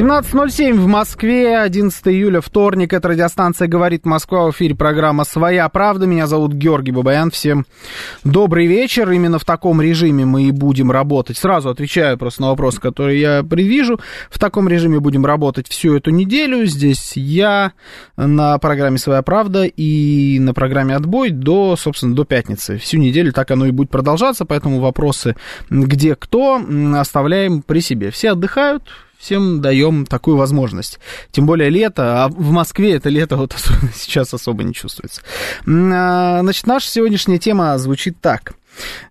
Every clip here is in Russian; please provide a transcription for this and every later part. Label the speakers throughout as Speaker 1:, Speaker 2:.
Speaker 1: 17.07 в Москве, 11 июля, вторник. Это радиостанция «Говорит Москва». В эфире программа «Своя правда». Меня зовут Георгий Бабаян. Всем добрый вечер. Именно в таком режиме мы и будем работать. Сразу отвечаю просто на вопрос, который я предвижу. В таком режиме будем работать всю эту неделю. Здесь я на программе «Своя правда» и на программе «Отбой» до, собственно, до пятницы. Всю неделю так оно и будет продолжаться, поэтому вопросы «где кто» оставляем при себе. Все отдыхают, всем даем такую возможность. Тем более лето, а в Москве это лето вот сейчас особо не чувствуется. А, Значит, наша сегодняшняя тема звучит так.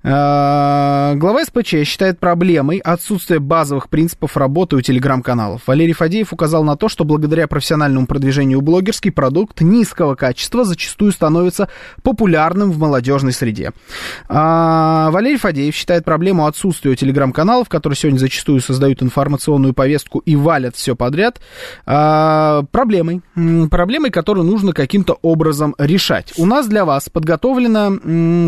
Speaker 1: А, Глава СПЧ считает проблемой отсутствие базовых принципов работы у телеграм-каналов. Валерий Фадеев указал на то, что благодаря профессиональному продвижению блогерский продукт низкого качества зачастую становится популярным в молодежной среде. А, Валерий Фадеев считает проблему отсутствия телеграм-каналов, которые сегодня зачастую создают информационную повестку и валят все подряд, а, проблемой. Проблемой, которую нужно каким-то образом решать. У нас для вас подготовлено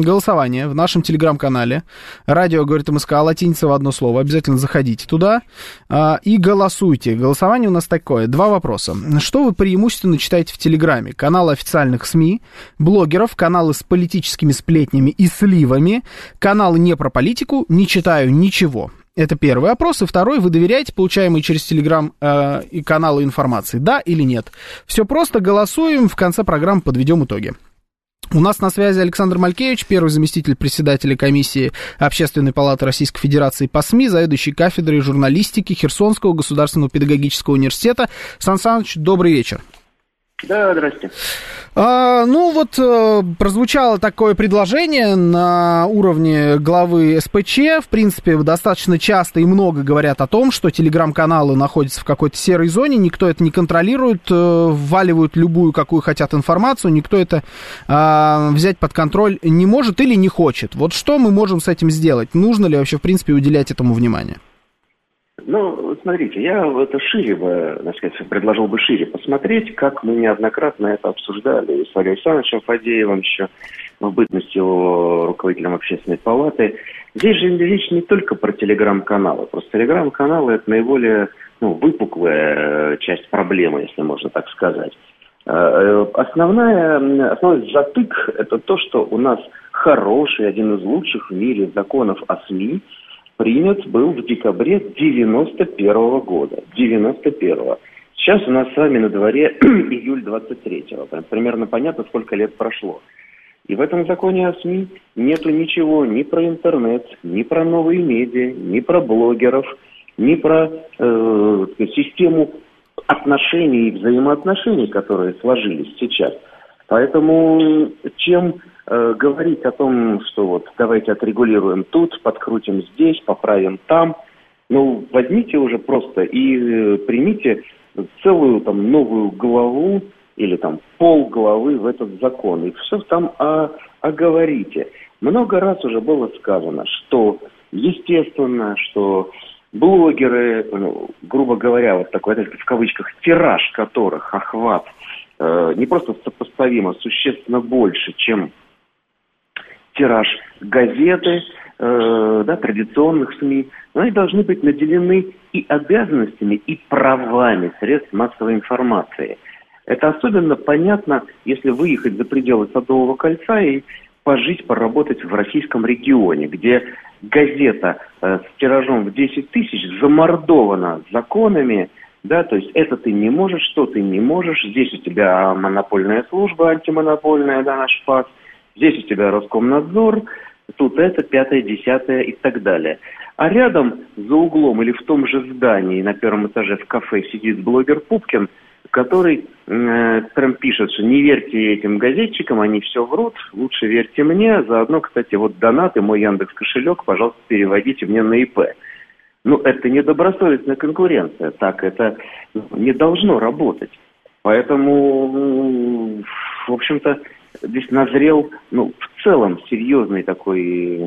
Speaker 1: голосование в нашем телеграм-канале. Радио говорит МСК, латиница в одно слово. Обязательно заходите туда а, и голосуйте. Голосование у нас такое. Два вопроса. Что вы преимущественно читаете в Телеграме? Каналы официальных СМИ, блогеров, каналы с политическими сплетнями и сливами, каналы не про политику, не читаю ничего. Это первый вопрос. И второй, вы доверяете получаемой через Телеграм э, и каналы информации? Да или нет? Все просто, голосуем, в конце программы подведем итоги. У нас на связи Александр Малькевич, первый заместитель председателя комиссии Общественной палаты Российской Федерации по СМИ, заведующий кафедрой журналистики Херсонского государственного педагогического университета. Сан Саныч, добрый вечер.
Speaker 2: Да, здрасте.
Speaker 1: А, ну вот э, прозвучало такое предложение на уровне главы СПЧ. В принципе, достаточно часто и много говорят о том, что телеграм-каналы находятся в какой-то серой зоне, никто это не контролирует, э, вваливают любую, какую хотят информацию, никто это а, взять под контроль не может или не хочет. Вот что мы можем с этим сделать? Нужно ли вообще, в принципе, уделять этому внимание?
Speaker 2: Ну, смотрите, я это шире бы, так сказать, предложил бы шире посмотреть, как мы неоднократно это обсуждали с Валерием Александровичем Фадеевым еще в бытности его руководителем общественной палаты. Здесь же речь не только про телеграм-каналы. Просто телеграм-каналы – это наиболее ну, выпуклая э, часть проблемы, если можно так сказать. Э, Основная, основной затык – это то, что у нас хороший, один из лучших в мире законов о СМИ принят был в декабре 91 года. 91 Сейчас у нас с вами на дворе июль 23-го. Прям Примерно понятно, сколько лет прошло. И в этом законе о СМИ нету ничего ни про интернет, ни про новые медиа, ни про блогеров, ни про э, систему отношений и взаимоотношений, которые сложились сейчас. Поэтому чем э, говорить о том, что вот давайте отрегулируем тут, подкрутим здесь, поправим там, ну возьмите уже просто и э, примите целую там новую главу или там пол главы в этот закон и все там о- оговорите. Много раз уже было сказано, что естественно, что блогеры, ну, грубо говоря, вот такой, знаете, в кавычках, тираж которых, охват, э, не просто сопоставимо, существенно больше, чем тираж газеты, э, да, традиционных СМИ, но они должны быть наделены и обязанностями, и правами средств массовой информации. Это особенно понятно, если выехать за пределы Садового кольца и пожить, поработать в российском регионе, где газета э, с тиражом в 10 тысяч замордована законами, да, то есть это ты не можешь, что ты не можешь, здесь у тебя монопольная служба антимонопольная, да, наш ФАС, здесь у тебя Роскомнадзор, тут это, пятое, десятое и так далее. А рядом, за углом или в том же здании, на первом этаже в кафе сидит блогер Пупкин который э, прям пишет, что не верьте этим газетчикам, они все врут, лучше верьте мне. Заодно, кстати, вот донаты, мой Яндекс кошелек, пожалуйста, переводите мне на ИП. Ну, это недобросовестная конкуренция, так это не должно работать. Поэтому, в общем-то, здесь назрел, ну, в целом серьезный такой,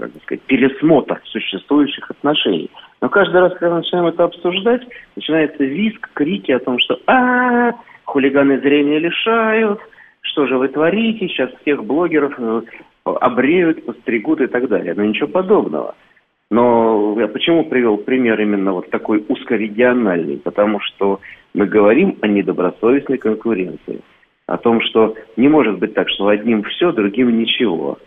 Speaker 2: как сказать, пересмотр существующих отношений. Но каждый раз, когда начинаем это обсуждать, начинается визг, крики о том, что а, хулиганы зрения лишают, что же вы творите, сейчас всех блогеров э, обреют, постригут и так далее. Но ничего подобного. Но я почему привел пример именно вот такой узкорегиональный? Потому что мы говорим о недобросовестной конкуренции. О том, что не может быть так, что одним все, другим ничего.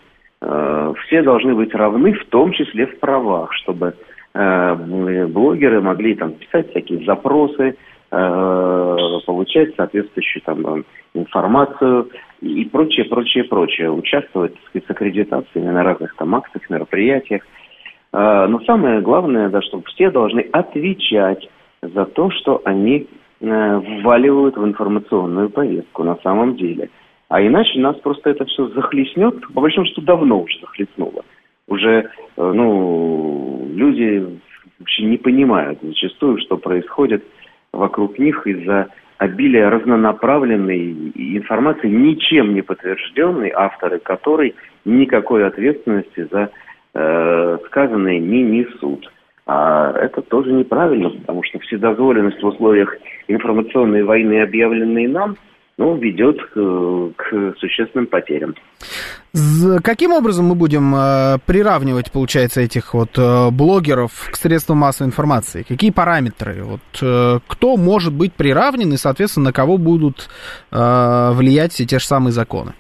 Speaker 2: Э, все должны быть равны, в том числе в правах, чтобы э, блогеры могли там писать всякие запросы, э, получать соответствующую там информацию и прочее, прочее, прочее. Участвовать сказать, с аккредитациями на разных там акциях, мероприятиях. Но самое главное, да, чтобы все должны отвечать за то, что они вваливают в информационную повестку на самом деле. А иначе нас просто это все захлестнет, по большому счету давно уже захлестнуло. Уже, э, ну, люди вообще не понимают зачастую, что происходит вокруг них из-за обилия разнонаправленной информации, ничем не подтвержденной, авторы которой никакой ответственности за э, сказанное не несут. А это тоже неправильно, потому что вседозволенность в условиях информационной войны, объявленной нам, ну, ведет к, к существенным потерям.
Speaker 1: Каким образом мы будем э, приравнивать, получается, этих вот э, блогеров к средствам массовой информации? Какие параметры? Вот, э, кто может быть приравнен и, соответственно, на кого будут влиять все те же самые законы?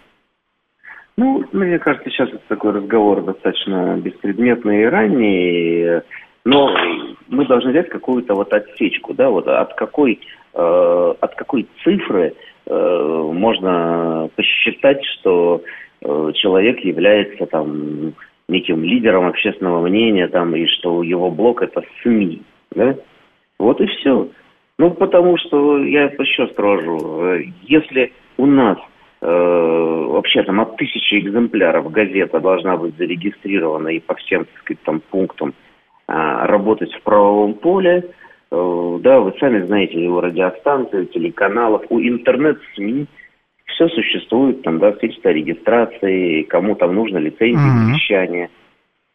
Speaker 2: Ну, мне кажется, сейчас это такой разговор достаточно беспредметный и ранний. Но мы должны взять какую-то вот отсечку, да, вот от какой, э, от какой цифры э, можно посчитать, что э, человек является там неким лидером общественного мнения, там, и что его блог это СМИ, да? Вот и все. Ну, потому что, я еще строжу, если у нас э, вообще там от тысячи экземпляров газета должна быть зарегистрирована и по всем, так сказать, там пунктам работать в правовом поле. Э, да, вы сами знаете, его радиостанции, телеканалов, у интернет-СМИ все существует, там, да, о регистрации, кому там нужно лицензия, mm-hmm. вещание.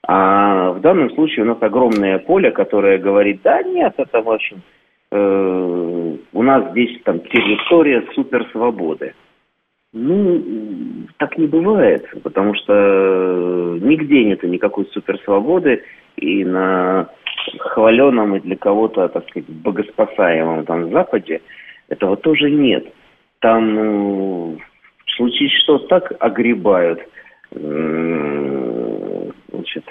Speaker 2: А в данном случае у нас огромное поле, которое говорит, да нет, это, в общем, э, у нас здесь там территория суперсвободы. Ну, так не бывает, потому что нигде нет никакой суперсвободы, и на хваленом и для кого-то, так сказать, богоспасаемом там Западе этого тоже нет. Там, ну, случись что, так огребают значит,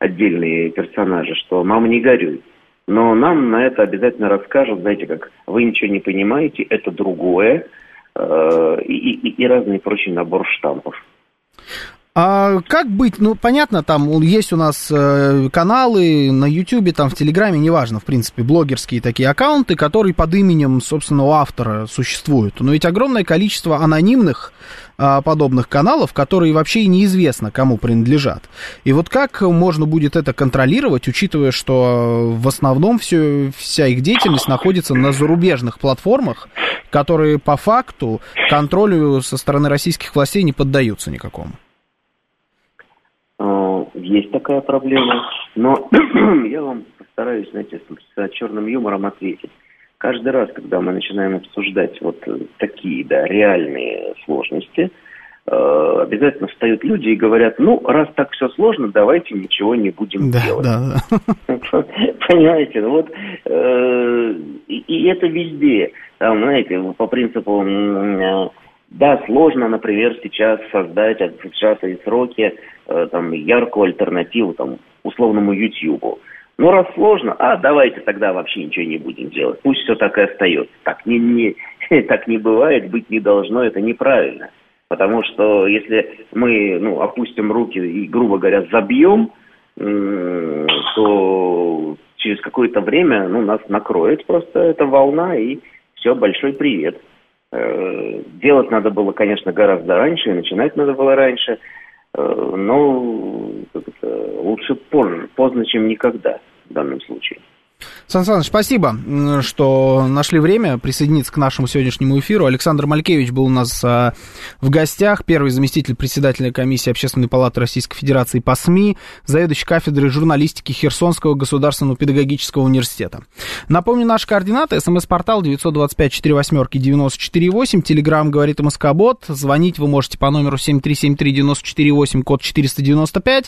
Speaker 2: отдельные персонажи, что мама не горюй. Но нам на это обязательно расскажут, знаете, как вы ничего не понимаете, это другое, э, и, и, и разный прочий набор штампов.
Speaker 1: А как быть? Ну, понятно, там есть у нас э, каналы на Ютубе, там в Телеграме, неважно, в принципе, блогерские такие аккаунты, которые под именем, собственно, автора существуют. Но ведь огромное количество анонимных э, подобных каналов, которые вообще и неизвестно, кому принадлежат. И вот как можно будет это контролировать, учитывая, что в основном все, вся их деятельность находится на зарубежных платформах, которые по факту контролю со стороны российских властей не поддаются никакому?
Speaker 2: есть такая проблема, но я вам постараюсь, знаете, с черным юмором ответить. Каждый раз, когда мы начинаем обсуждать вот такие, да, реальные сложности, э, обязательно встают люди и говорят, ну, раз так все сложно, давайте ничего не будем да, делать. Да, да. Понимаете, ну вот, э, и, и это везде. Там, знаете, по принципу да, сложно, например, сейчас создать в сжатые сроки э, там, яркую альтернативу там, условному YouTube. Ну, раз сложно, а давайте тогда вообще ничего не будем делать. Пусть все так и остается. Так не, не, так не бывает, быть не должно, это неправильно. Потому что если мы ну, опустим руки и, грубо говоря, забьем, то через какое-то время ну, нас накроет просто эта волна, и Все, большой привет. Э, делать надо было, конечно, гораздо раньше, и начинать надо было раньше, но лучше позже, поздно, чем никогда в данном случае.
Speaker 1: Сан Саныч, спасибо, что нашли время присоединиться к нашему сегодняшнему эфиру. Александр Малькевич был у нас а, в гостях, первый заместитель председателя комиссии Общественной палаты Российской Федерации по СМИ, заведующий кафедрой журналистики Херсонского государственного педагогического университета. Напомню, наши координаты. СМС-портал 925-48-94-8, Телеграмм говорит МСК-бот. Звонить вы можете по номеру 7373-94-8, код 495.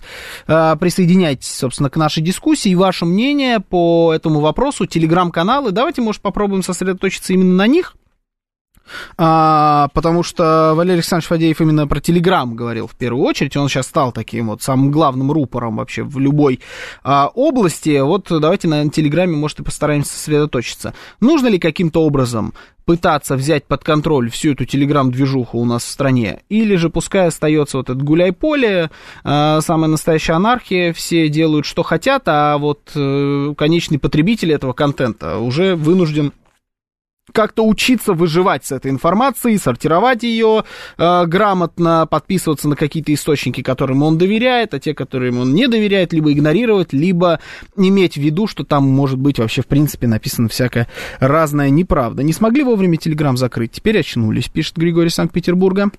Speaker 1: А, присоединяйтесь, собственно, к нашей дискуссии. Ваше мнение по этому вопросу, телеграм-каналы. Давайте, может, попробуем сосредоточиться именно на них. А, потому что Валерий Александрович Фадеев именно про Телеграм говорил в первую очередь. Он сейчас стал таким вот самым главным рупором вообще в любой а, области. Вот давайте на Телеграме, может, и постараемся сосредоточиться. Нужно ли каким-то образом пытаться взять под контроль всю эту телеграм-движуху у нас в стране, или же пускай остается вот этот гуляй-поле, э, самая настоящая анархия, все делают, что хотят, а вот э, конечный потребитель этого контента уже вынужден как-то учиться выживать с этой информацией, сортировать ее э, грамотно, подписываться на какие-то источники, которым он доверяет, а те, которым он не доверяет, либо игнорировать, либо иметь в виду, что там может быть вообще в принципе написано всякая разная неправда. Не смогли вовремя Телеграм закрыть, теперь очнулись, пишет Григорий Санкт-Петербурга.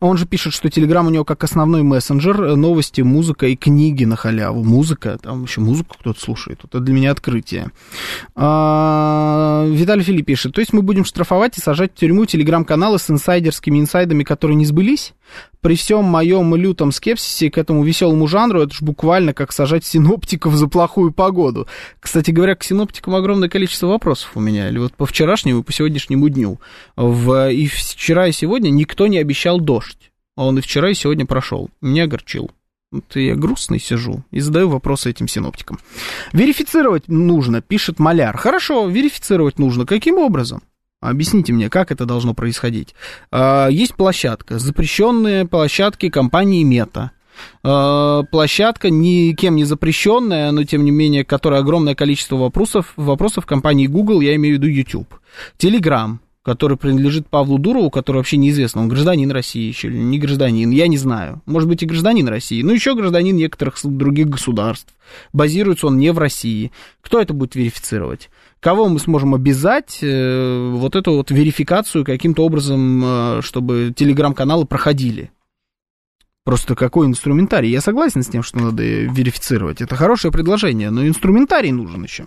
Speaker 1: Он же пишет, что Телеграм у него как основной мессенджер, э, новости, музыка и книги на халяву. Музыка, там еще музыку кто-то слушает. Это для меня открытие. А, Виталий Филипп пишет, то есть мы будем штрафовать и сажать в тюрьму телеграм-каналы с инсайдерскими инсайдами, которые не сбылись? При всем моем лютом скепсисе к этому веселому жанру, это же буквально как сажать синоптиков за плохую погоду. Кстати говоря, к синоптикам огромное количество вопросов у меня. Или вот по вчерашнему и по сегодняшнему дню. В, и вчера и сегодня никто не обещал дождь. А он и вчера, и сегодня прошел. Меня огорчил. Вот я грустный сижу и задаю вопросы этим синоптикам. Верифицировать нужно, пишет Маляр. Хорошо, верифицировать нужно. Каким образом? Объясните мне, как это должно происходить. А, есть площадка, запрещенные площадки компании Мета. А, площадка никем не запрещенная, но тем не менее, которая огромное количество вопросов, вопросов компании Google, я имею в виду YouTube. Telegram, который принадлежит Павлу Дурову, который вообще неизвестно, он гражданин России еще или не гражданин, я не знаю. Может быть и гражданин России, но еще гражданин некоторых других государств. Базируется он не в России. Кто это будет верифицировать? Кого мы сможем обязать э, вот эту вот верификацию каким-то образом, э, чтобы телеграм-каналы проходили? Просто какой инструментарий? Я согласен с тем, что надо верифицировать. Это хорошее предложение, но инструментарий нужен еще.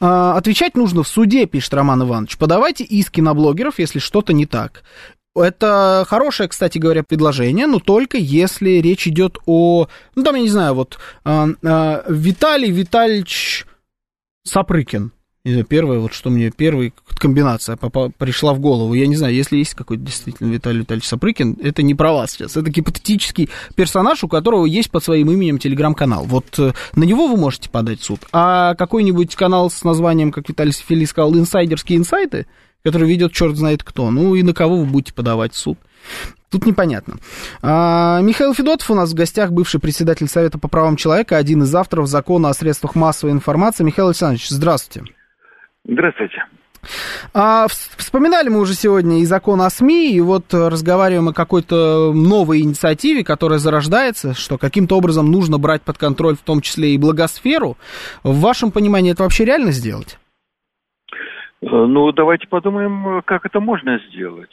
Speaker 1: А, отвечать нужно в суде, пишет Роман Иванович. Подавайте иски на блогеров, если что-то не так. Это хорошее, кстати говоря, предложение, но только если речь идет о, ну там, я не знаю, вот э, э, Виталий Витальевич Сапрыкин. Первое, вот что мне, первая комбинация попала, пришла в голову. Я не знаю, если есть какой-то действительно Виталий Витальевич Сапрыкин, это не про вас сейчас. Это гипотетический персонаж, у которого есть под своим именем телеграм-канал. Вот э, на него вы можете подать суд. А какой-нибудь канал с названием, как Виталий Фили сказал, «Инсайдерские инсайты», который ведет черт знает кто, ну и на кого вы будете подавать суд. Тут непонятно. А, Михаил Федотов у нас в гостях, бывший председатель Совета по правам человека, один из авторов закона о средствах массовой информации. Михаил Александрович, здравствуйте.
Speaker 3: Здравствуйте.
Speaker 1: А, вспоминали мы уже сегодня и закон о СМИ, и вот разговариваем о какой-то новой инициативе, которая зарождается, что каким-то образом нужно брать под контроль в том числе и благосферу. В вашем понимании это вообще реально сделать?
Speaker 3: Э, ну, давайте подумаем, как это можно сделать.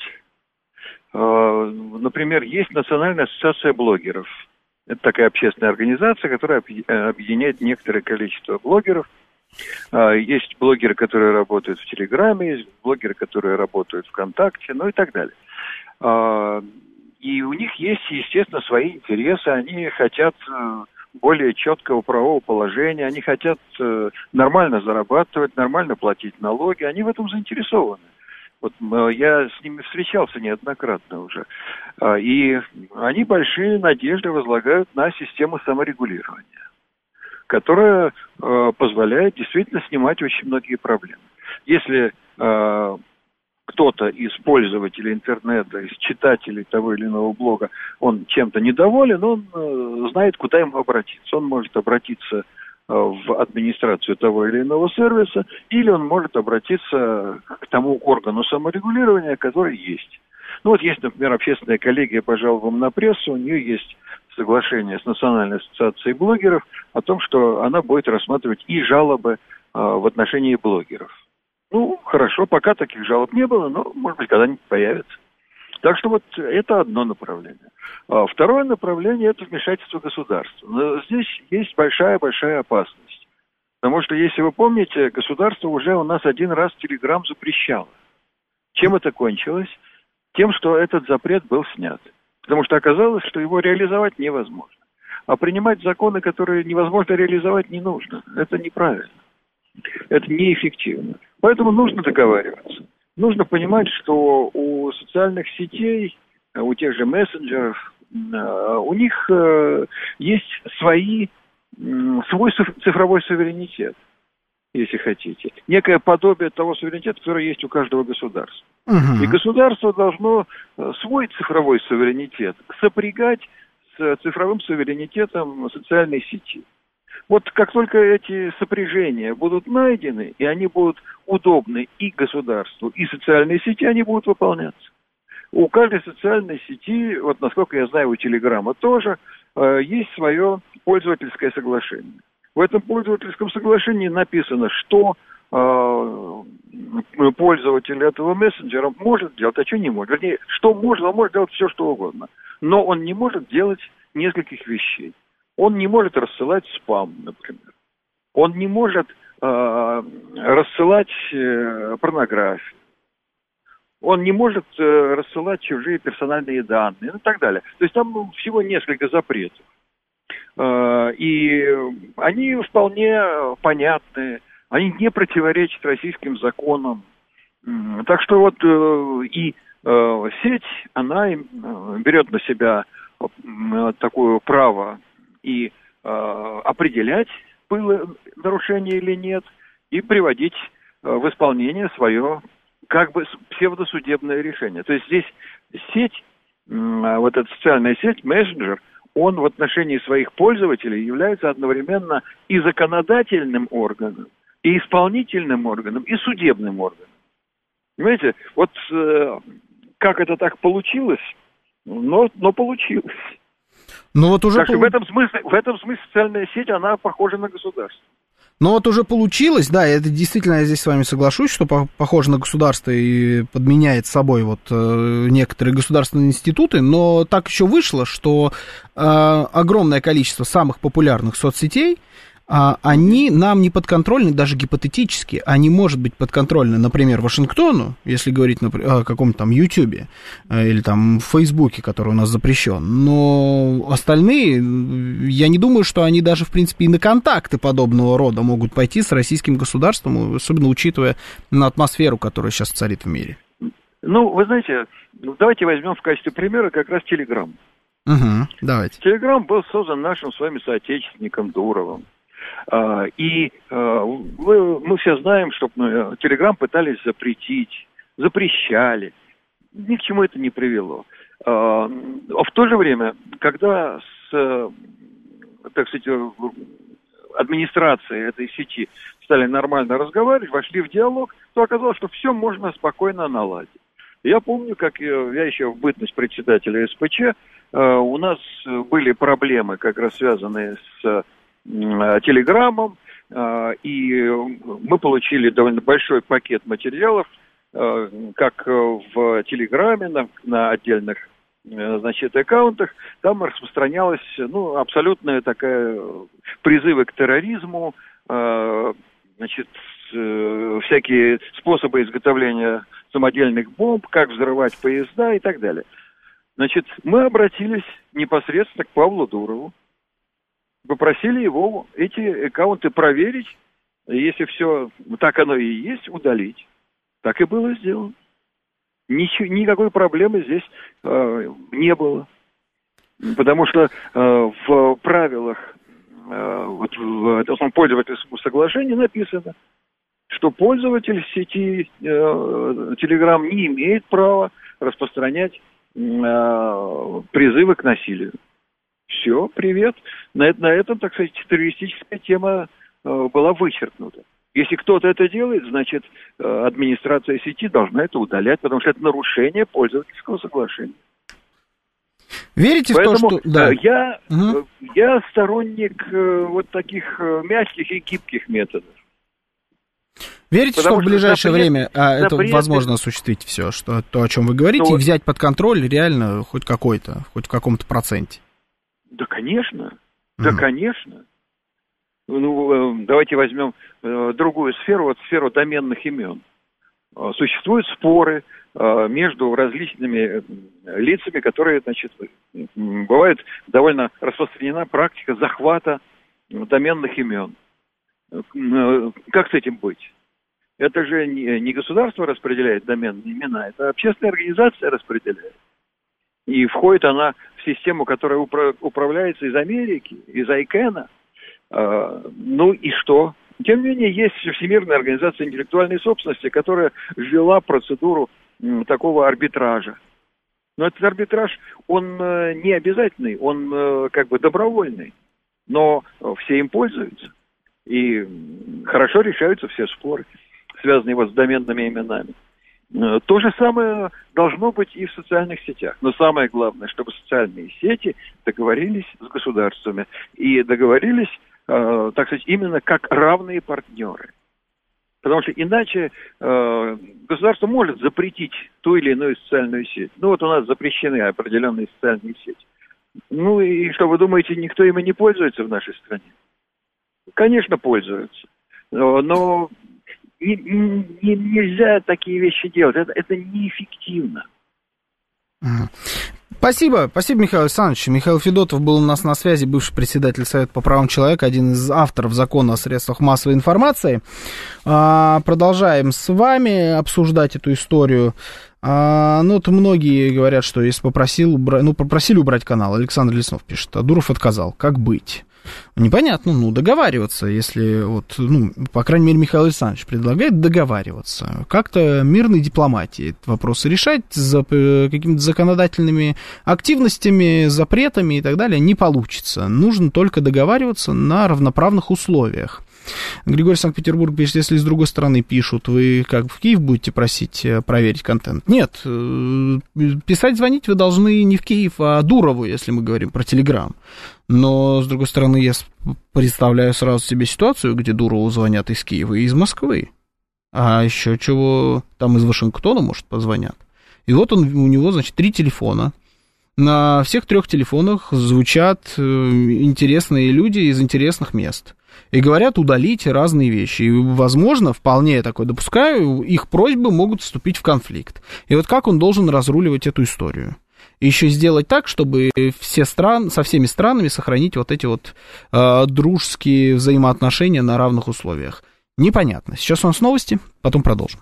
Speaker 3: Э, например, есть Национальная ассоциация блогеров. Это такая общественная организация, которая объединяет некоторое количество блогеров – а, есть блогеры, которые работают в Телеграме, есть блогеры, которые работают ВКонтакте, ну и так далее. И у них есть, естественно, свои интересы. Они хотят э, более четкого правового положения, они хотят э, нормально зарабатывать, нормально платить налоги, они в этом заинтересованы. Вот э, я с ними встречался неоднократно уже. А, и они большие надежды возлагают на систему саморегулирования которая э, позволяет действительно снимать очень многие проблемы. Если э, кто-то из пользователей интернета, из читателей того или иного блога, он чем-то недоволен, он знает, куда ему обратиться. Он может обратиться в администрацию того или иного сервиса, или он может обратиться к тому органу саморегулирования, который есть. Ну вот есть, например, общественная коллегия по жалобам на прессу, у нее есть соглашение с Национальной ассоциацией блогеров о том, что она будет рассматривать и жалобы а, в отношении блогеров. Ну, хорошо, пока таких жалоб не было, но, может быть, когда-нибудь появится. Так что вот это одно направление. А второе направление – это вмешательство государства. Но здесь есть большая-большая опасность. Потому что, если вы помните, государство уже у нас один раз Телеграм запрещало. Чем это кончилось? Тем, что этот запрет был снят. Потому что оказалось, что его реализовать невозможно. А принимать законы, которые невозможно реализовать, не нужно. Это неправильно. Это неэффективно. Поэтому нужно договариваться. Нужно понимать, что у социальных сетей, у тех же мессенджеров, э, у них э, есть свои, свой цифровой суверенитет если хотите. Некое подобие того суверенитета, который есть у каждого государства. Угу. И государство должно э, свой цифровой суверенитет сопрягать с цифровым суверенитетом социальной сети. Вот как только эти сопряжения будут найдены, и они будут удобны и государству, и социальной сети, они будут выполняться. У каждой социальной сети, вот насколько я знаю, у Телеграма тоже, э, есть свое пользовательское соглашение. В этом пользовательском соглашении написано, что э, пользователь этого мессенджера может делать, а что не может. Вернее, что может, он может делать все, что угодно. Но он не может делать нескольких вещей. Он не может рассылать спам, например. Он не может э, рассылать э, порнографию. Он не может э, рассылать чужие персональные данные ну, и так далее. То есть там всего несколько запретов. Э, и они вполне понятны, они не противоречат российским законам. Так что вот э, и э, сеть, она берет на себя такое право и определять, было нарушение или нет, и приводить в исполнение свое как бы псевдосудебное решение. То есть здесь сеть, вот эта социальная сеть, мессенджер, он в отношении своих пользователей является одновременно и законодательным органом, и исполнительным органом, и судебным органом. Понимаете, вот э, как это так получилось, но, но получилось.
Speaker 1: Ну вот уже
Speaker 3: так что в этом смысле, в этом смысле социальная сеть, она похожа на государство.
Speaker 1: Но вот уже получилось, да, это действительно я здесь с вами соглашусь, что похоже на государство и подменяет собой вот э, некоторые государственные институты, но так еще вышло, что э, огромное количество самых популярных соцсетей они нам не подконтрольны, даже гипотетически, они, может быть, подконтрольны, например, Вашингтону, если говорить например, о каком-то там Ютьюбе э, или там Фейсбуке, который у нас запрещен, но остальные, я не думаю, что они даже, в принципе, и на контакты подобного рода могут пойти с российским государством, особенно учитывая на атмосферу, которая сейчас царит в мире.
Speaker 3: Ну, вы знаете, давайте возьмем в качестве примера как раз Телеграм.
Speaker 1: Угу, давайте.
Speaker 3: Телеграм был создан нашим с вами соотечественником Дуровым. А, и а, мы все знаем, что Телеграм пытались запретить, запрещали. Ни к чему это не привело. А, в то же время, когда с, так сказать, администрацией этой сети стали нормально разговаривать, вошли в диалог, то оказалось, что все можно спокойно наладить. Я помню, как я еще в бытность председателя СПЧ, у нас были проблемы, как раз связанные с Э, телеграммам, э, и мы получили довольно большой пакет материалов, э, как в Телеграме, на отдельных значит, аккаунтах, там распространялась, ну, абсолютная такая призывы к терроризму, значит, всякие способы изготовления самодельных бомб, как взрывать поезда и так далее. Значит, мы обратились непосредственно к Павлу Дурову, попросили его эти аккаунты проверить, если все так оно и есть, удалить. Так и было сделано. Ничего, никакой проблемы здесь э, не было. Потому что э, в правилах, э, вот в этом пользовательском соглашении написано, что пользователь сети э, Telegram не имеет права распространять э, призывы к насилию. Все, привет. На, на этом, так сказать, террористическая тема была вычеркнута. Если кто-то это делает, значит, администрация сети должна это удалять, потому что это нарушение пользовательского соглашения.
Speaker 1: Верите Поэтому в то, что...
Speaker 3: Да. Я, угу. я сторонник вот таких мягких и гибких методов.
Speaker 1: Верите, Потому что в ближайшее запрет, время а, это возможно осуществить все, что то, о чем вы говорите, ну, и взять под контроль реально хоть какой-то, хоть в каком-то проценте?
Speaker 3: Да, конечно. Mm. Да, конечно. Ну, э, давайте возьмем э, другую сферу, вот сферу доменных имен. Э, существуют споры между различными лицами, которые, значит, бывает довольно распространена практика захвата доменных имен. Как с этим быть? Это же не государство распределяет доменные имена, это общественная организация распределяет. И входит она в систему, которая упра- управляется из Америки, из Айкена. А, ну и что? Тем не менее, есть Всемирная организация интеллектуальной собственности, которая ввела процедуру такого арбитража. Но этот арбитраж, он э, не обязательный, он э, как бы добровольный. Но все им пользуются. И хорошо решаются все споры связанные вот с доменными именами. Э, то же самое должно быть и в социальных сетях. Но самое главное, чтобы социальные сети договорились с государствами и договорились, э, так сказать, именно как равные партнеры. Потому что иначе э, государство может запретить ту или иную социальную сеть. Ну вот у нас запрещены определенные социальные сети. Ну и что вы думаете, никто ими не пользуется в нашей стране? Конечно, пользуются. Но не, не, нельзя такие вещи делать. Это, это неэффективно.
Speaker 1: Спасибо, спасибо, Михаил Александрович. Михаил Федотов был у нас на связи, бывший председатель Совета по правам человека, один из авторов закона о средствах массовой информации. А, продолжаем с вами обсуждать эту историю. А, ну, вот многие говорят, что если попросил, ну, попросили убрать канал, Александр Леснов пишет, а Дуров отказал. Как быть? Непонятно, ну, договариваться, если вот, ну, по крайней мере, Михаил Александрович предлагает договариваться. Как-то мирной дипломатии вопросы решать за э, какими-то законодательными активностями, запретами и так далее не получится. Нужно только договариваться на равноправных условиях. Григорий Санкт-Петербург пишет, если с другой стороны пишут, вы как в Киев будете просить э, проверить контент? Нет, э, писать, звонить вы должны не в Киев, а Дурову, если мы говорим про Телеграм. Но, с другой стороны, я представляю сразу себе ситуацию, где Дурову звонят из Киева и из Москвы. А еще чего, там из Вашингтона, может, позвонят. И вот он, у него, значит, три телефона. На всех трех телефонах звучат э, интересные люди из интересных мест и говорят удалить разные вещи. И, возможно, вполне я такое допускаю, их просьбы могут вступить в конфликт. И вот как он должен разруливать эту историю? Еще сделать так, чтобы все стран, со всеми странами сохранить вот эти вот э, дружеские взаимоотношения на равных условиях. Непонятно. Сейчас у нас новости, потом продолжим.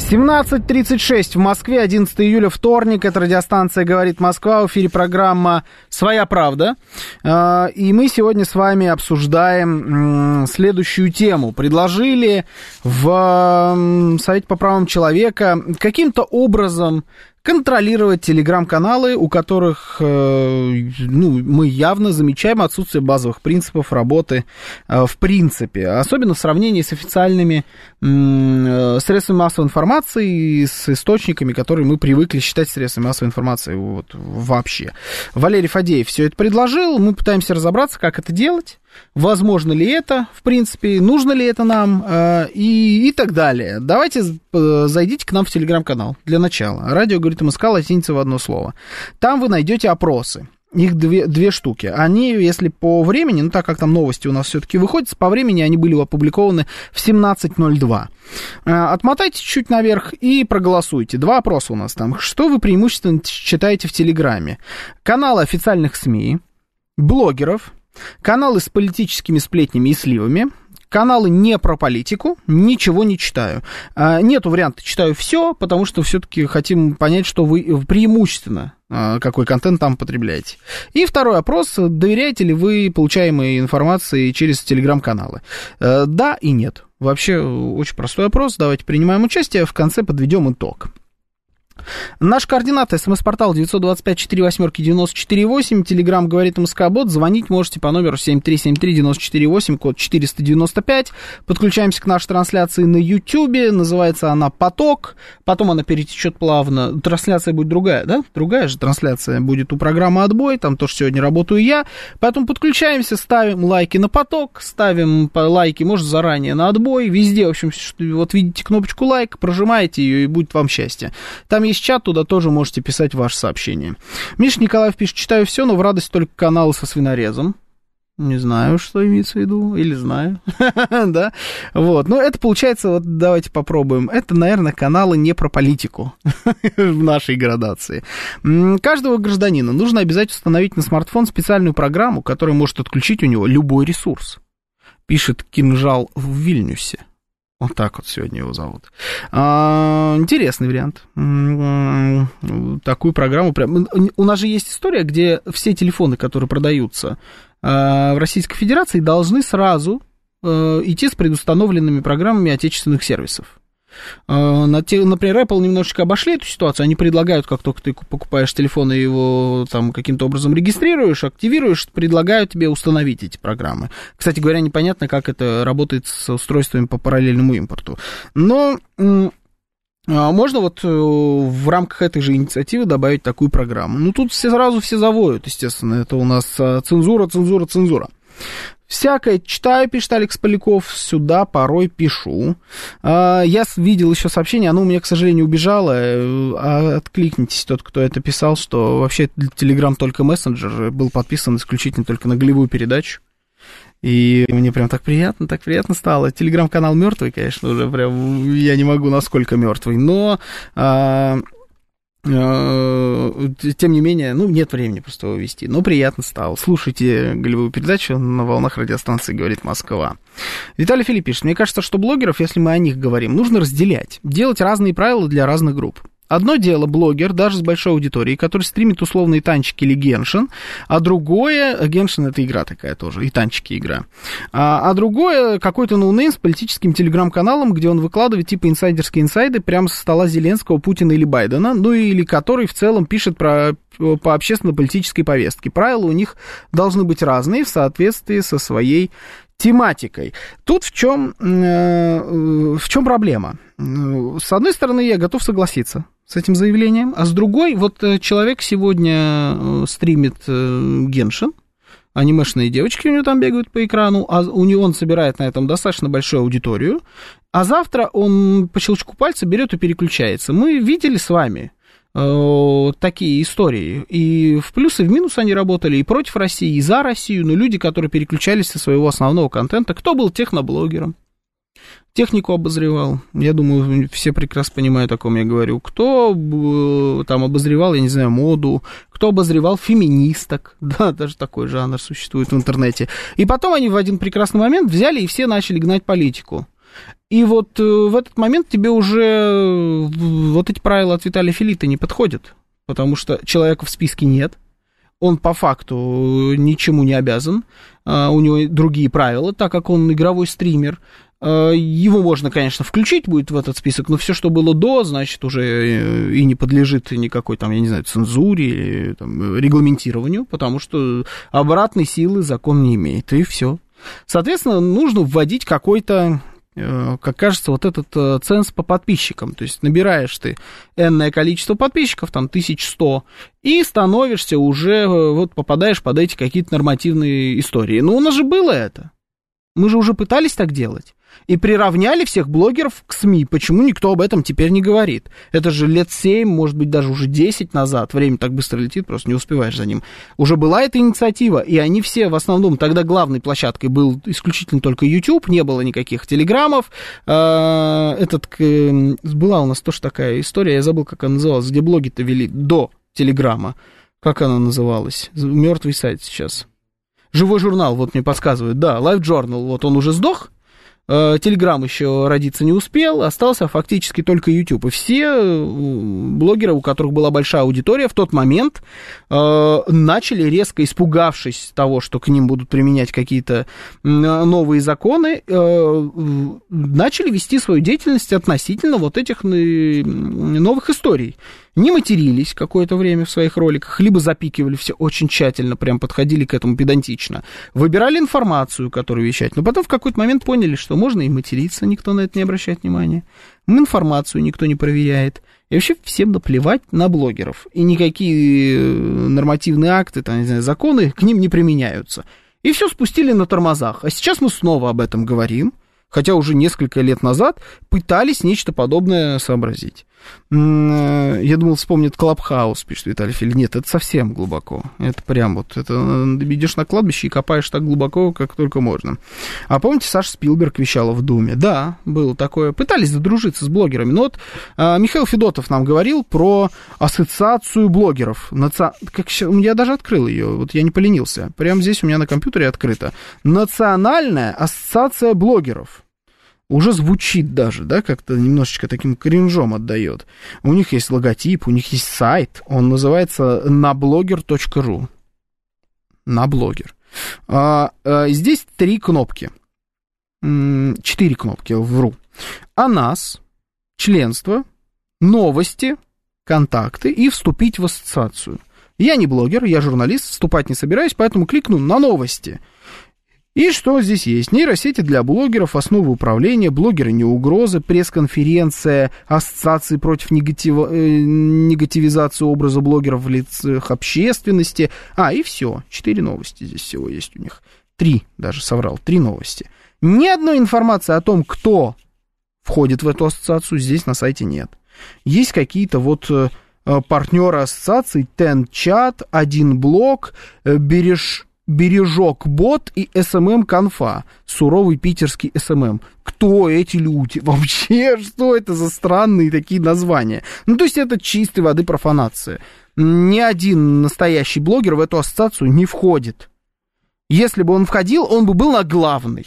Speaker 1: 17.36 в Москве, 11 июля, вторник. Это радиостанция «Говорит Москва». В эфире программа «Своя правда». А, и мы сегодня с вами обсуждаем следующую тему. Предложили в Совете по правам человека каким-то образом контролировать телеграм-каналы, у которых э, ну, мы явно замечаем отсутствие базовых принципов работы э, в принципе, особенно в сравнении с официальными э, средствами массовой информации с источниками, которые мы привыкли считать средствами массовой информации вот, вообще. Валерий Фадеев все это предложил, мы пытаемся разобраться, как это делать. Возможно ли это, в принципе, нужно ли это нам э, и, и так далее. Давайте э, зайдите к нам в телеграм-канал для начала. Радио говорит МСК латиница в одно слово. Там вы найдете опросы. Их две, две штуки. Они, если по времени, ну так как там новости у нас все-таки выходят, по времени они были опубликованы в 17.02. Э, отмотайте чуть наверх и проголосуйте. Два опроса у нас там. Что вы преимущественно читаете в Телеграме? Каналы официальных СМИ, блогеров, каналы с политическими сплетнями и сливами, каналы не про политику, ничего не читаю. А, нету варианта читаю все, потому что все-таки хотим понять, что вы преимущественно а, какой контент там потребляете. И второй опрос, доверяете ли вы получаемой информации через телеграм-каналы? Э, да и нет. Вообще очень простой опрос, давайте принимаем участие, в конце подведем итог. Наш координат, смс-портал 925-48-94-8, телеграмм говорит МСК-бот, звонить можете по номеру 7373-94-8, код 495, подключаемся к нашей трансляции на YouTube, называется она «Поток», потом она перетечет плавно, трансляция будет другая, да? Другая же трансляция будет у программы «Отбой», там тоже сегодня работаю я, поэтому подключаемся, ставим лайки на «Поток», ставим лайки, может, заранее на «Отбой», везде, в общем, вот видите кнопочку лайк, прожимаете ее, и будет вам счастье. Там есть чат, туда тоже можете писать ваше сообщение. Миша Николаев пишет, читаю все, но в радость только каналы со свинорезом. Не знаю, что имеется в виду, или знаю, да, вот, но это получается, вот давайте попробуем, это, наверное, каналы не про политику в нашей градации. Каждого гражданина нужно обязательно установить на смартфон специальную программу, которая может отключить у него любой ресурс, пишет Кинжал в Вильнюсе. Вот так вот сегодня его зовут. А, интересный вариант. Такую программу. Прям... У нас же есть история, где все телефоны, которые продаются а, в Российской Федерации, должны сразу а, идти с предустановленными программами отечественных сервисов. А, например, Apple немножечко обошли эту ситуацию. Они предлагают, как только ты покупаешь телефон и его там каким-то образом регистрируешь, активируешь, предлагают тебе установить эти программы. Кстати говоря, непонятно, как это работает с устройствами по параллельному импорту. Но а, можно вот э, в рамках этой же инициативы добавить такую программу. Ну, тут все сразу все завоют, естественно. Это у нас а, цензура, цензура, цензура. Всякое читаю, пишет Алекс Поляков, сюда порой пишу. А, я видел еще сообщение, оно у меня, к сожалению, убежало. Э, а, откликнитесь, тот, кто это писал, что вообще Телеграм только мессенджер, был подписан исключительно только на голевую передачу. И мне прям так приятно, так приятно стало. Телеграм-канал мертвый, конечно, уже прям я не могу, насколько мертвый. Но а, Э, тем не менее, ну, нет времени просто его вести. Но приятно стало. Слушайте голевую передачу на волнах радиостанции «Говорит Москва». Виталий Филипп пишет, мне кажется, что блогеров, если мы о них говорим, нужно разделять. Делать разные правила для разных групп. Одно дело блогер, даже с большой аудиторией, который стримит условные танчики или Genshin, а другое, Genshin это игра такая тоже, и танчики игра, а, а другое какой-то no-name с политическим телеграм-каналом, где он выкладывает типа инсайдерские инсайды прямо со стола Зеленского, Путина или Байдена, ну или который в целом пишет про по общественно-политической повестке. Правила у них должны быть разные в соответствии со своей тематикой. Тут в чем, э, в чем проблема? С одной стороны, я готов согласиться с этим заявлением, а с другой, вот э, человек сегодня э, стримит Геншин, анимешные девочки у него там бегают по экрану, а у него он собирает на этом достаточно большую аудиторию, а завтра он по щелчку пальца берет и переключается. Мы видели с вами Э, такие истории. И в плюс и в минус они работали, и против России, и за Россию, но люди, которые переключались со своего основного контента, кто был техноблогером, технику обозревал, я думаю, все прекрасно понимают, о ком я говорю, кто э, там обозревал, я не знаю, моду, кто обозревал феминисток, да, даже такой жанр существует в интернете. И потом они в один прекрасный момент взяли и все начали гнать политику. И вот э, в этот момент тебе уже э, вот эти правила от Виталия Филита не подходят, потому что человека в списке нет, он по факту ничему не обязан, а, у него другие правила, так как он игровой стример. А, его можно, конечно, включить будет в этот список, но все, что было до, значит, уже э, и не подлежит никакой, там, я не знаю, цензуре или там, регламентированию, потому что обратной силы закон не имеет, и все. Соответственно, нужно вводить какой-то Э, как кажется, вот этот э, ценз по подписчикам. То есть набираешь ты энное количество подписчиков, там 1100, и становишься уже, э, вот попадаешь под эти какие-то нормативные истории. Но у нас же было это. Мы же уже пытались так делать и приравняли всех блогеров к СМИ. Почему никто об этом теперь не говорит? Это же лет 7, может быть, даже уже 10 назад. Время так быстро летит, просто не успеваешь за ним. Уже была эта инициатива, и они все в основном, тогда главной площадкой был исключительно только YouTube, не было никаких телеграммов. А, этот, была у нас тоже такая история, я забыл, как она называлась, где блоги-то вели до телеграма. Как она называлась? Мертвый сайт сейчас. Живой журнал, вот мне подсказывают. Да, Live Journal, вот он уже сдох, Телеграм еще родиться не успел, остался фактически только YouTube. И все блогеры, у которых была большая аудитория, в тот момент начали резко, испугавшись того, что к ним будут применять какие-то новые законы, начали вести свою деятельность относительно вот этих новых историй не матерились какое-то время в своих роликах, либо запикивали все очень тщательно, прям подходили к этому педантично, выбирали информацию, которую вещать, но потом в какой-то момент поняли, что можно и материться, никто на это не обращает внимания, информацию никто не проверяет, и вообще всем наплевать на блогеров, и никакие э, нормативные акты, там, не знаю, законы к ним не применяются. И все спустили на тормозах. А сейчас мы снова об этом говорим, хотя уже несколько лет назад пытались нечто подобное сообразить. Э, я думал, вспомнит Клабхаус, пишет Виталий Филь. Нет, это совсем глубоко. Это прям вот, это э, идешь на кладбище и копаешь так глубоко, как только можно. А помните, Саша Спилберг вещала в Думе? Да, было такое. Пытались задружиться с блогерами. Но вот а, Михаил Федотов нам говорил про ассоциацию блогеров. Наци... Как... Я даже открыл ее, вот я не поленился. Прямо здесь у меня на компьютере открыто. Национальная ассоциация блогеров уже звучит даже, да, как-то немножечко таким кринжом отдает. У них есть логотип, у них есть сайт, он называется наблогер.ру. Наблогер. А, а, здесь три кнопки. Четыре кнопки, вру. А нас, членство, новости, контакты и вступить в ассоциацию. Я не блогер, я журналист, вступать не собираюсь, поэтому кликну на новости. И что здесь есть? Нейросети для блогеров, основы управления, блогеры не угрозы, пресс-конференция ассоциации против негатив... э, негативизации образа блогеров в лицах общественности. А, и все. Четыре новости здесь всего есть у них. Три, даже соврал, три новости. Ни одной информации о том, кто входит в эту ассоциацию, здесь на сайте нет. Есть какие-то вот э, партнеры ассоциаций, TenChat, Один Блок, э, Береж Бережок Бот и SMM Конфа. Суровый питерский SMM. Кто эти люди? Вообще, что это за странные такие названия? Ну, то есть это чистой воды профанация. Ни один настоящий блогер в эту ассоциацию не входит. Если бы он входил, он бы был на главной.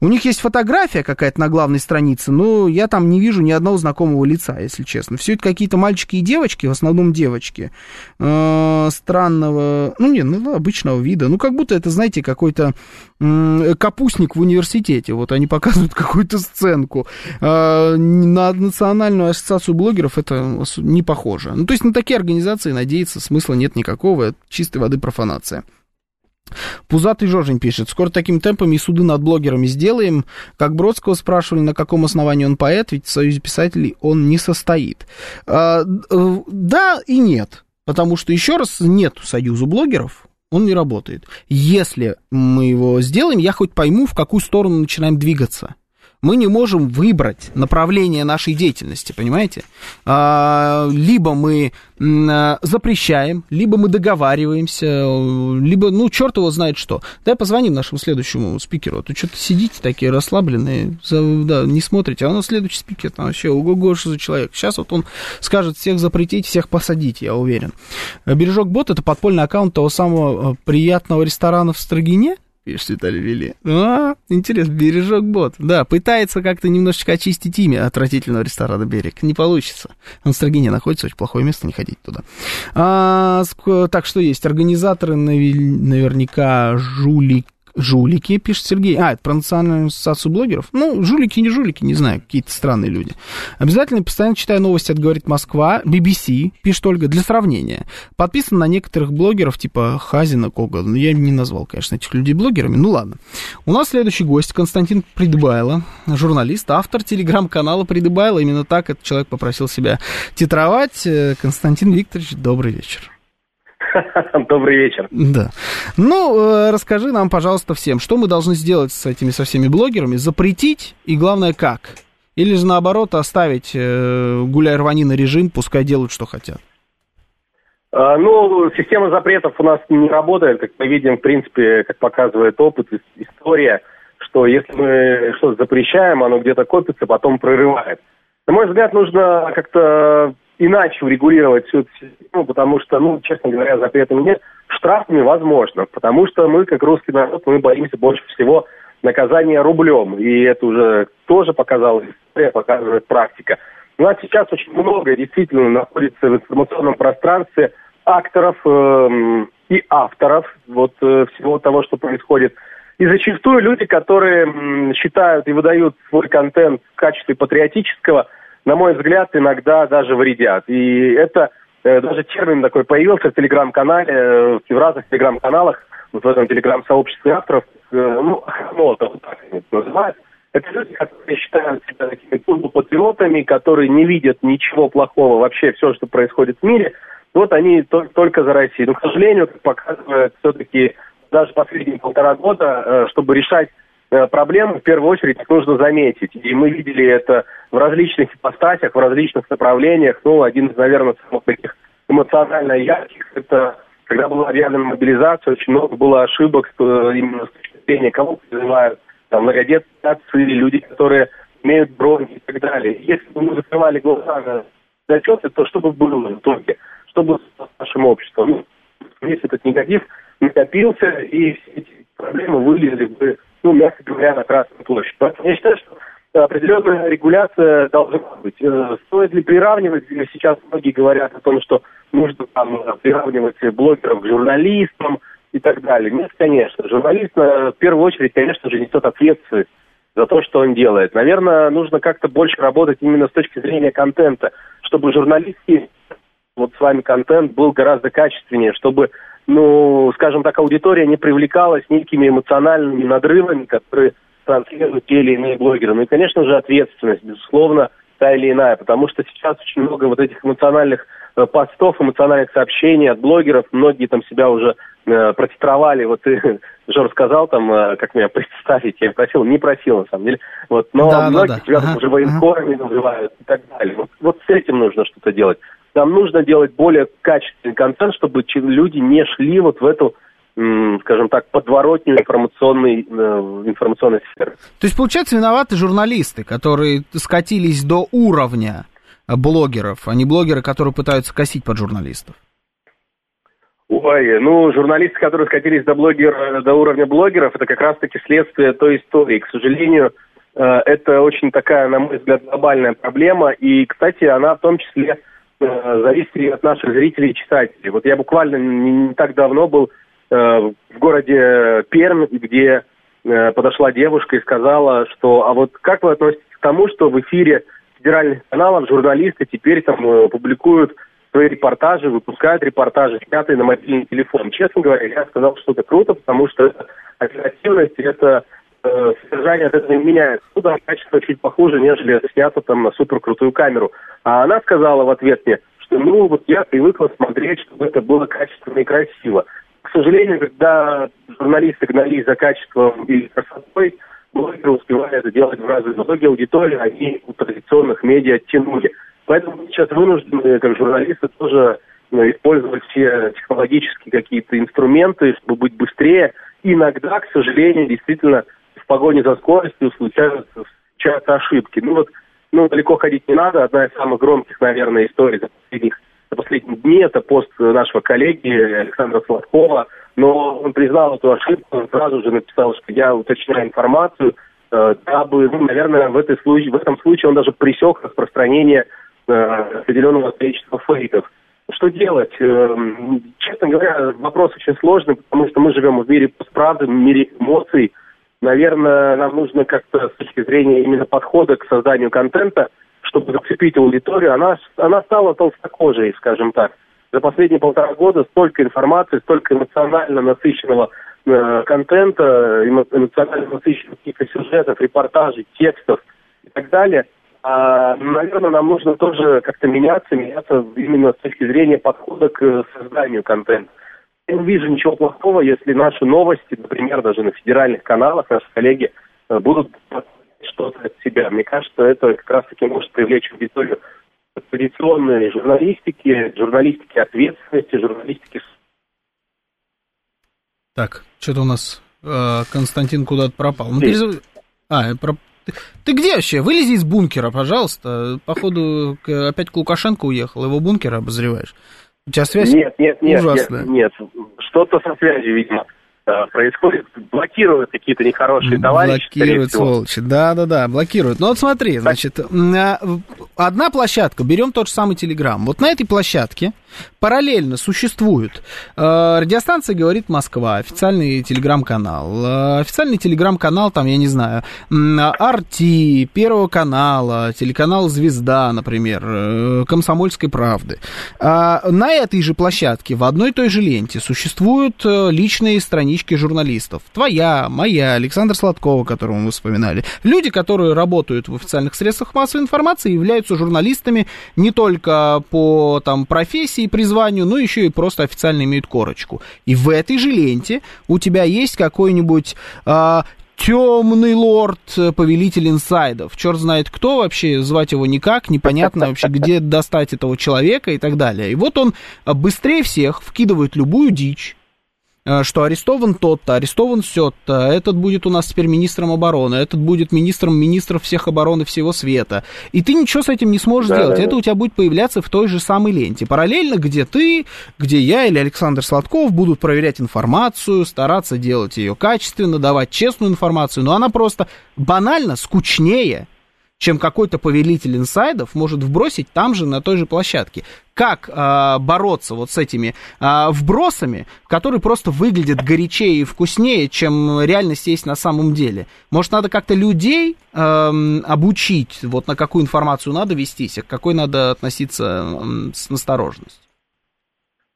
Speaker 1: У них есть фотография какая-то на главной странице, но я там не вижу ни одного знакомого лица, если честно. Все это какие-то мальчики и девочки, в основном девочки, э, странного, ну не, ну обычного вида. Ну как будто это, знаете, какой-то капустник в университете. Вот они показывают какую-то сценку. Э, на национальную ассоциацию блогеров это не похоже. Ну то есть на такие организации надеяться смысла нет никакого, это чистой воды профанация. Пузатый Жожень пишет, скоро такими темпами и суды над блогерами сделаем. Как Бродского спрашивали, на каком основании он поэт, ведь в Союзе писателей он не состоит. А, э, да и нет, потому что, еще раз, нет Союза блогеров, он не работает. Если мы его сделаем, я хоть пойму, в какую сторону начинаем двигаться мы не можем выбрать направление нашей деятельности, понимаете? А, либо мы а, запрещаем, либо мы договариваемся, либо, ну, черт его знает что. Давай позвоним нашему следующему спикеру. А то что-то сидите такие расслабленные, да, не смотрите. А у нас следующий спикер, там вообще, ого-го, что за человек. Сейчас вот он скажет всех запретить, всех посадить, я уверен. Бережок Бот — это подпольный аккаунт того самого приятного ресторана в Строгине, пишет Виталий Вели. А, интересно, бережок бот. Да, пытается как-то немножечко очистить имя отвратительного ресторана «Берег». Не получится. Он в Строгине находится, очень плохое место, не ходить туда. А, так, что есть? Организаторы наверняка жулики Жулики, пишет Сергей. А, это про национальную ассоциацию блогеров? Ну, жулики, не жулики, не знаю, какие-то странные люди. Обязательно постоянно читаю новости от «Говорит Москва», BBC, пишет Ольга, для сравнения. Подписан на некоторых блогеров, типа Хазина, Кога. Ну, я не назвал, конечно, этих людей блогерами, ну ладно. У нас следующий гость Константин Придбайло, журналист, автор телеграм-канала Придбайло. Именно так этот человек попросил себя титровать. Э, Константин Викторович, добрый вечер.
Speaker 4: Добрый вечер.
Speaker 1: Да. Ну, э, расскажи нам, пожалуйста, всем, что мы должны сделать с этими со всеми блогерами? Запретить и, главное, как? Или же, наоборот, оставить э, гуляй на режим, пускай делают, что хотят?
Speaker 4: А, ну, система запретов у нас не работает, как мы видим, в принципе, как показывает опыт, история, что если мы что-то запрещаем, оно где-то копится, потом прорывает. На мой взгляд, нужно как-то иначе урегулировать всю эту систему, потому что, ну, честно говоря, запретами нет. Штрафами возможно, потому что мы, как русский народ, мы боимся больше всего наказание рублем. И это уже тоже показала история, показывает практика. У нас сейчас очень много действительно находится в информационном пространстве акторов э, и авторов вот э, всего того, что происходит. И зачастую люди, которые м, считают и выдают свой контент в качестве патриотического, на мой взгляд, иногда даже вредят. И это э, даже термин такой появился в телеграм-канале, э, в разных телеграм-каналах, вот в этом телеграм-сообществе авторов, э, ну, охранота, вот так они это называют. Это люди, которые считают себя такими турбопатриотами, которые не видят ничего плохого вообще, все, что происходит в мире. Вот они только за Россию. Но, к сожалению, как показывает все-таки даже последние полтора года, чтобы решать проблемы, в первую очередь нужно заметить. И мы видели это в различных ипостасях, в различных направлениях. Ну, один из, наверное, самых таких эмоционально ярких, это когда была реальная мобилизация, очень много было ошибок именно с точки зрения, кого призывают там, многодетные отцы, люди, которые имеют бронь и так далее. Если бы мы закрывали глаза на зачеты, то что бы было в итоге? Что бы с нашим обществом? Ну, весь этот негатив накопился, и все эти проблемы вылезли бы, ну, мягко говоря, на Красную площадь. Поэтому я считаю, что определенная регуляция должна быть. Э, стоит ли приравнивать, сейчас многие говорят о том, что нужно там приравнивать блогеров к журналистам, и так далее. Нет, конечно. Журналист э, в первую очередь, конечно же, несет ответственность за то, что он делает. Наверное, нужно как-то больше работать именно с точки зрения контента, чтобы журналистский вот с вами контент был гораздо качественнее, чтобы, ну, скажем так, аудитория не привлекалась некими эмоциональными надрывами, которые транслируют те или иные блогеры. Ну и, конечно же, ответственность, безусловно, та или иная, потому что сейчас очень много вот этих эмоциональных э, постов, эмоциональных сообщений от блогеров, многие там себя уже э, протитровали, вот ты, Жор, сказал там, э, как меня представить, я просил, не просил на самом деле, вот, но да, многие да, да. тебя ага, уже военкорами ага. называют и так далее. Вот, вот с этим нужно что-то делать. Нам нужно делать более качественный контент, чтобы люди не шли вот в эту скажем так, подворотню информационной, э, информационной сферы.
Speaker 1: То есть, получается, виноваты журналисты, которые скатились до уровня блогеров, а не блогеры, которые пытаются косить под журналистов?
Speaker 4: Ой, ну, журналисты, которые скатились до, блогер, до уровня блогеров, это как раз-таки следствие той истории. К сожалению, э, это очень такая, на мой взгляд, глобальная проблема. И, кстати, она в том числе э, зависит и от наших зрителей и читателей. Вот я буквально не, не так давно был э, в городе Пермь, где подошла девушка и сказала, что а вот как вы относитесь к тому, что в эфире федеральных каналов журналисты теперь там публикуют свои репортажи, выпускают репортажи, снятые на мобильный телефон. Честно говоря, я сказал, что это круто, потому что оперативность, это э, содержание от этого не меняется. Ну да, качество чуть похуже, нежели снято там на суперкрутую камеру. А она сказала в ответ мне, что ну вот я привыкла смотреть, чтобы это было качественно и красиво. К сожалению, когда журналисты гнались за качеством и красотой, блогеры успевали это делать в разы. Многие аудитории, они у традиционных медиа тянули. Поэтому мы сейчас вынуждены, как журналисты, тоже ну, использовать все технологические какие-то инструменты, чтобы быть быстрее. иногда, к сожалению, действительно в погоне за скоростью случаются, случаются ошибки. Ну вот, ну, далеко ходить не надо. Одна из самых громких, наверное, историй за последних, за последние дни – это пост нашего коллеги Александра Сладкова. Но он признал эту ошибку, он сразу же написал, что я уточняю информацию, э, дабы, ну, наверное, в, этой случае, в этом случае он даже пресек распространение определенного количества фейков. Что делать? Эм, честно говоря, вопрос очень сложный, потому что мы живем в мире постправды, в мире эмоций. Наверное, нам нужно как-то с точки зрения именно подхода к созданию контента, чтобы зацепить аудиторию, она, она стала толстокожей, скажем так. За последние полтора года столько информации, столько эмоционально насыщенного э, контента, эмоционально насыщенных каких-то сюжетов, репортажей, текстов и так далее – а, наверное, нам нужно тоже как-то меняться, меняться именно с точки зрения подхода к созданию контента. Я не вижу ничего плохого, если наши новости, например, даже на федеральных каналах, наши коллеги э, будут что-то от себя. Мне кажется, это как раз-таки может привлечь аудиторию традиционной журналистики, журналистики ответственности, журналистики...
Speaker 1: Так, что-то у нас э, Константин куда-то пропал. Ну, перез... А, про... Ты, ты где вообще? Вылези из бункера, пожалуйста. Походу, опять к Лукашенко уехал, его бункер обозреваешь. У тебя связь
Speaker 4: нет, нет, нет, ужасная. Нет, нет. что-то со связью, видимо. Э, происходит, блокируют какие-то нехорошие товарищи.
Speaker 1: Блокируют, сволочи, да-да-да, блокируют. Ну вот смотри, значит, а, одна площадка, берем тот же самый Телеграм. Вот на этой площадке параллельно существует э, радиостанция «Говорит Москва», официальный телеграм-канал, э, официальный телеграм-канал, там, я не знаю, Арти, Первого канала, телеканал «Звезда», например, «Комсомольской правды». А на этой же площадке, в одной и той же ленте существуют личные странички журналистов. Твоя, моя, Александр Сладкова, которого мы вспоминали. Люди, которые работают в официальных средствах массовой информации, являются журналистами не только по там, профессии, и призванию, но еще и просто официально имеют корочку. И в этой же ленте у тебя есть какой-нибудь а, темный лорд, повелитель инсайдов. Черт знает кто вообще, звать его никак, непонятно вообще, где достать этого человека и так далее. И вот он быстрее всех вкидывает любую дичь, Э, что арестован тот-то, арестован сё-то, этот будет у нас теперь министром обороны, этот будет министром министров всех обороны всего света. И ты ничего с этим не сможешь да, делать. Да, Это да. у тебя будет появляться в той же самой ленте. Параллельно, где ты, где я или Александр Сладков будут проверять информацию, стараться делать ее качественно, давать честную информацию, но она просто банально скучнее, чем какой-то повелитель инсайдов может вбросить там же, на той же площадке. Как э, бороться вот с этими э, вбросами, которые просто выглядят горячее и вкуснее, чем реальность есть на самом деле? Может, надо как-то людей э, обучить, вот на какую информацию надо вестись, а к какой надо относиться э, с настороженностью?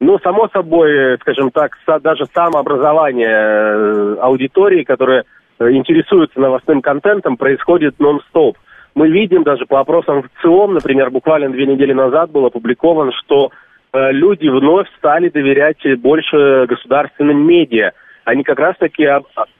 Speaker 4: Ну, само собой, скажем так, даже самообразование э, аудитории, которая э, интересуется новостным контентом, происходит нон-стоп мы видим даже по опросам в ЦИОМ, например, буквально две недели назад был опубликован, что э, люди вновь стали доверять больше государственным медиа. Они как раз-таки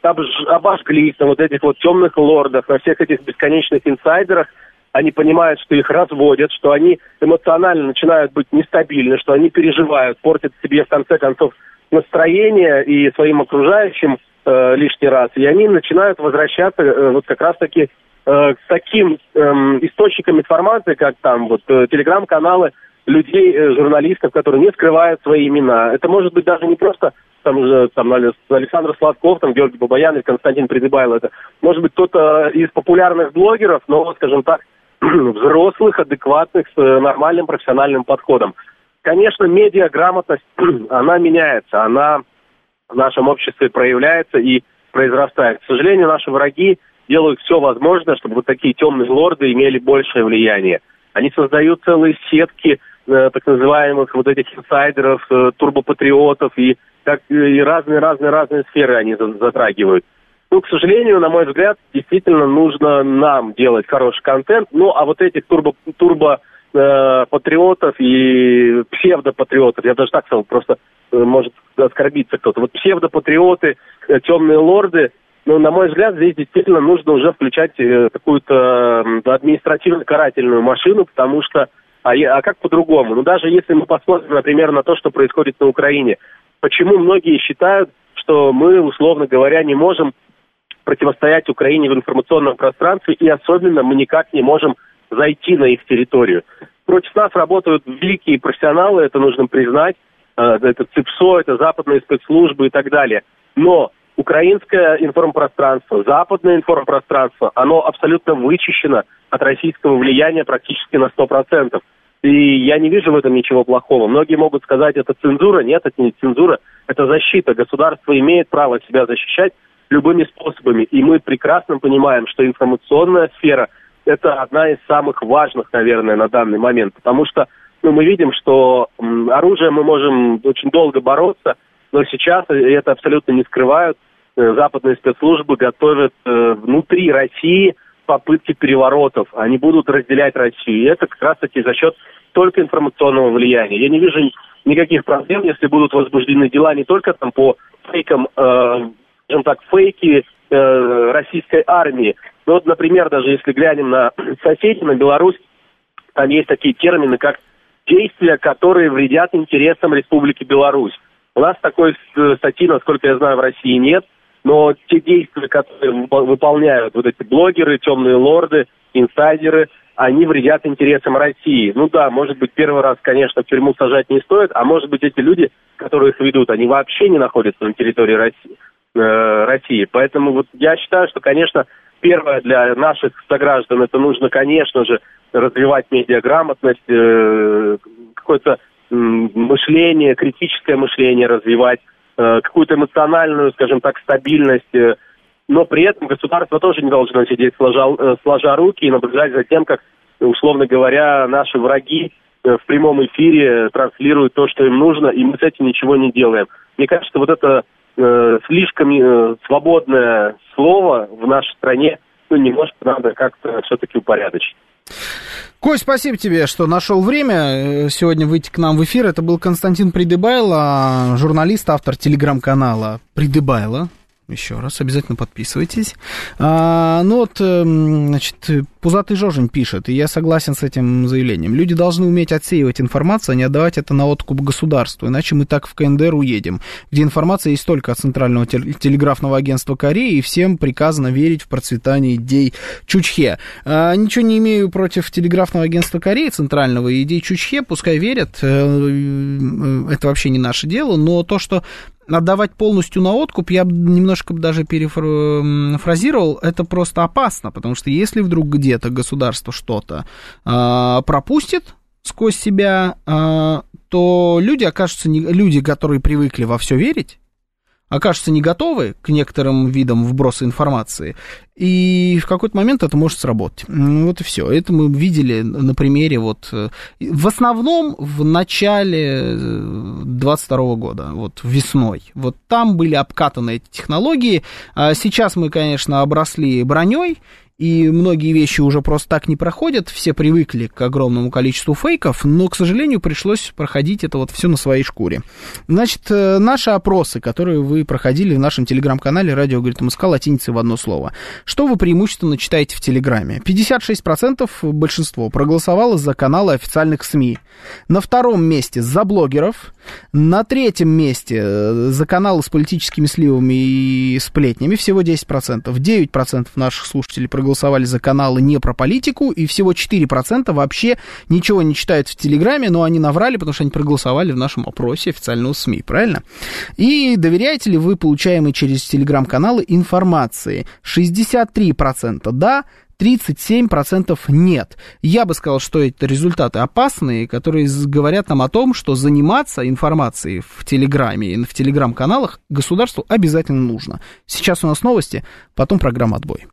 Speaker 4: обожглись на вот этих вот темных лордах, на всех этих бесконечных инсайдерах. Они понимают, что их разводят, что они эмоционально начинают быть нестабильны, что они переживают, портят себе в конце концов настроение и своим окружающим э, лишний раз. И они начинают возвращаться э, вот как раз-таки к таким э, источникам информации, как там вот э, телеграм-каналы людей, э, журналистов, которые не скрывают свои имена. Это может быть даже не просто там же там Александр Сладков, там Георгий Бабаян или Константин Придыбайло. Это может быть кто-то из популярных блогеров, но, скажем так, взрослых, адекватных, с э, нормальным профессиональным подходом. Конечно, медиаграмотность, она меняется, она в нашем обществе проявляется и произрастает. К сожалению, наши враги делают все возможное, чтобы вот такие темные лорды имели большее влияние. Они создают целые сетки э, так называемых вот этих инсайдеров, э, турбопатриотов и как и разные разные разные сферы они затрагивают. Ну, к сожалению, на мой взгляд, действительно нужно нам делать хороший контент. Ну, а вот этих турбо, турбо э, патриотов и псевдопатриотов, я даже так сказал, просто э, может оскорбиться кто-то. Вот псевдопатриоты, э, темные лорды, ну, на мой взгляд, здесь действительно нужно уже включать э, какую-то административно-карательную машину, потому что, а, а как по-другому? Ну, даже если мы посмотрим, например, на то, что происходит на Украине, почему многие считают, что мы, условно говоря, не можем противостоять Украине в информационном пространстве, и особенно мы никак не можем зайти на их территорию. Против нас работают великие профессионалы, это нужно признать, э, это ЦИПСО, это западные спецслужбы и так далее. Но украинское информпространство, западное информпространство, оно абсолютно вычищено от российского влияния практически на 100%. И я не вижу в этом ничего плохого. Многие могут сказать, это цензура. Нет, это не цензура, это защита. Государство имеет право себя защищать любыми способами. И мы прекрасно понимаем, что информационная сфера – это одна из самых важных, наверное, на данный момент. Потому что ну, мы видим, что м, оружием мы можем очень долго бороться, но сейчас, и это абсолютно не скрывают, э, западные спецслужбы готовят э, внутри России попытки переворотов. Они будут разделять Россию. И это как раз-таки за счет только информационного влияния. Я не вижу никаких проблем, если будут возбуждены дела не только там по фейкам, э, так, фейки э, российской армии. Ну вот, например, даже если глянем на соседей, на Беларусь, там есть такие термины, как действия, которые вредят интересам Республики Беларусь. У нас такой э, статьи, насколько я знаю, в России нет, но те действия, которые выполняют вот эти блогеры, темные лорды, инсайдеры, они вредят интересам России. Ну да, может быть, первый раз, конечно, в тюрьму сажать не стоит, а может быть, эти люди, которые их ведут, они вообще не находятся на территории России. России. Поэтому вот я считаю, что, конечно, первое для наших сограждан, это нужно, конечно же, развивать медиаграмотность, какое-то мышление, критическое мышление развивать, какую-то эмоциональную, скажем так, стабильность, но при этом государство тоже не должно сидеть сложа, сложа руки и наблюдать за тем, как, условно говоря, наши враги в прямом эфире транслируют то, что им нужно, и мы с этим ничего не делаем. Мне кажется, вот это э, слишком э, свободное слово в нашей стране, ну, немножко надо как-то все-таки упорядочить.
Speaker 1: Кость, спасибо тебе, что нашел время э, сегодня выйти к нам в эфир. Это был Константин Придыбайло, журналист, автор телеграм-канала Придыбайло еще раз, обязательно подписывайтесь. А, ну вот, эм, значит, Пузатый Жожень пишет, и я согласен с этим заявлением. Люди должны уметь отсеивать информацию, а не отдавать это на откуп государству, иначе мы так в КНДР уедем, где информация есть только от Центрального телеграфного агентства Кореи, и всем приказано верить в процветание идей Чучхе. А, ничего не имею против телеграфного агентства Кореи, центрального, идей Чучхе, пускай верят, э, э, это вообще не наше дело, но то, что отдавать полностью на откуп, я немножко даже перефразировал, это просто опасно, потому что если вдруг где-то государство что-то э, пропустит сквозь себя, э, то люди окажутся, не, люди, которые привыкли во все верить, окажутся не готовы к некоторым видам вброса информации, и в какой-то момент это может сработать. Вот и все. Это мы видели на примере вот э, в основном в начале 22 э, года, вот весной. Вот там были обкатаны эти технологии. А сейчас мы, конечно, обросли броней, и многие вещи уже просто так не проходят, все привыкли к огромному количеству фейков, но, к сожалению, пришлось проходить это вот все на своей шкуре. Значит, э, наши опросы, которые вы проходили в нашем телеграм-канале «Радио говорит МСК» латиницей в одно слово. Что вы преимущественно читаете в Телеграме? 56% большинство проголосовало за каналы официальных СМИ. На втором месте за блогеров. На третьем месте э, за каналы с политическими сливами и сплетнями всего 10%. 9% наших слушателей проголосовали проголосовали за каналы не про политику, и всего 4% вообще ничего не читают в Телеграме, но они наврали, потому что они проголосовали в нашем опросе официального СМИ, правильно? И доверяете ли вы получаемой через Телеграм-каналы информации? 63% да, 37% нет. Я бы сказал, что это результаты опасные, которые говорят нам о том, что заниматься информацией в Телеграме и в Телеграм-каналах государству обязательно нужно. Сейчас у нас новости, потом программа «Отбой».